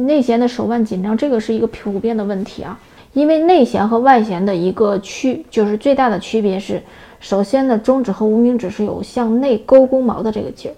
内弦的手腕紧张，这个是一个普遍的问题啊。因为内弦和外弦的一个区，就是最大的区别是，首先呢，中指和无名指是有向内勾弓毛的这个劲儿。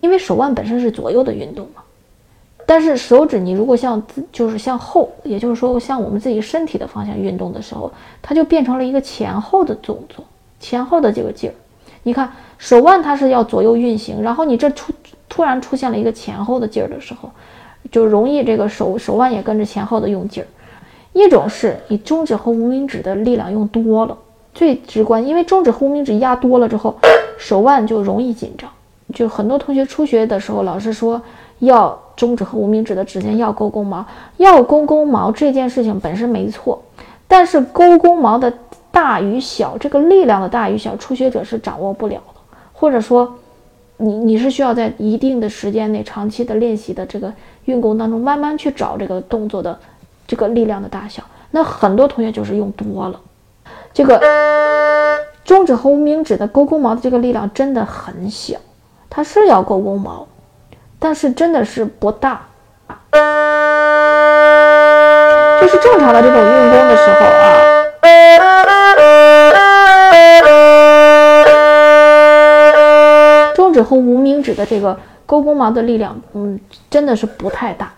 因为手腕本身是左右的运动嘛，但是手指你如果向就是向后，也就是说向我们自己身体的方向运动的时候，它就变成了一个前后的动作，前后的这个劲儿。你看手腕它是要左右运行，然后你这出突然出现了一个前后的劲儿的时候。就容易这个手手腕也跟着前后的用劲儿。一种是你中指和无名指的力量用多了，最直观，因为中指和无名指压多了之后，手腕就容易紧张。就很多同学初学的时候，老师说要中指和无名指的指尖要勾弓毛，要勾弓毛这件事情本身没错，但是勾弓毛的大与小，这个力量的大与小，初学者是掌握不了的，或者说。你你是需要在一定的时间内长期的练习的这个运功当中，慢慢去找这个动作的这个力量的大小。那很多同学就是用多了，这个中指和无名指的勾弓毛的这个力量真的很小，它是要勾弓毛，但是真的是不大。就是正常的这种运功的时候啊。和无名指的这个勾弓毛的力量，嗯，真的是不太大。